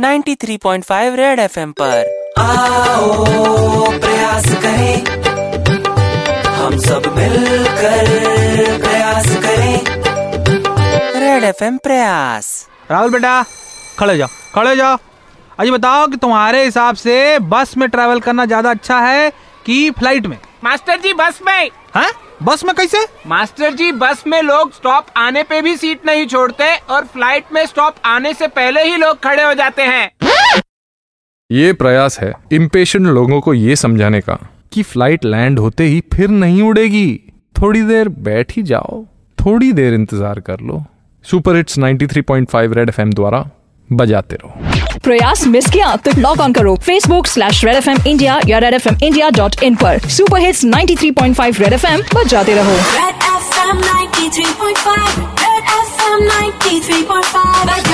93.5 red FM पर। आओ प्रयास करें। हम सब मिलकर प्रयास करें। रेड एफएम प्रयास। राहुल बेटा खड़े जाओ खड़े जाओ। अजी बताओ कि तुम्हारे हिसाब से बस में ट्रैवल करना ज़्यादा अच्छा है कि फ़्लाइट में? मास्टर जी बस में। हैं? बस में कैसे? मास्टर जी बस में लोग स्टॉप आने पे भी सीट नहीं छोड़ते और फ़्लाइट में स्टॉप आने से पहले ही लोग खड़े हो जाते हैं। ये प्रयास है इम्पेशेंट लोगों को ये समझाने का कि फ़्लाइट लैंड होते ही फिर नहीं उड़ेगी। थोड़ी देर बैठ ही जाओ थोड़ी देर इंतज़ार कर लो। सुपर हिट्स 93.5 रेड एफएम द्वारा बजाते रहो। प्रयास मिस किया तो लॉग ऑन करो। Facebook slash red F M India या red F M India dot in पर। Super hits 93.5 red F M बजाते रहो। 93.5 Red FM 93.5 बजाते रहो बजाते रहो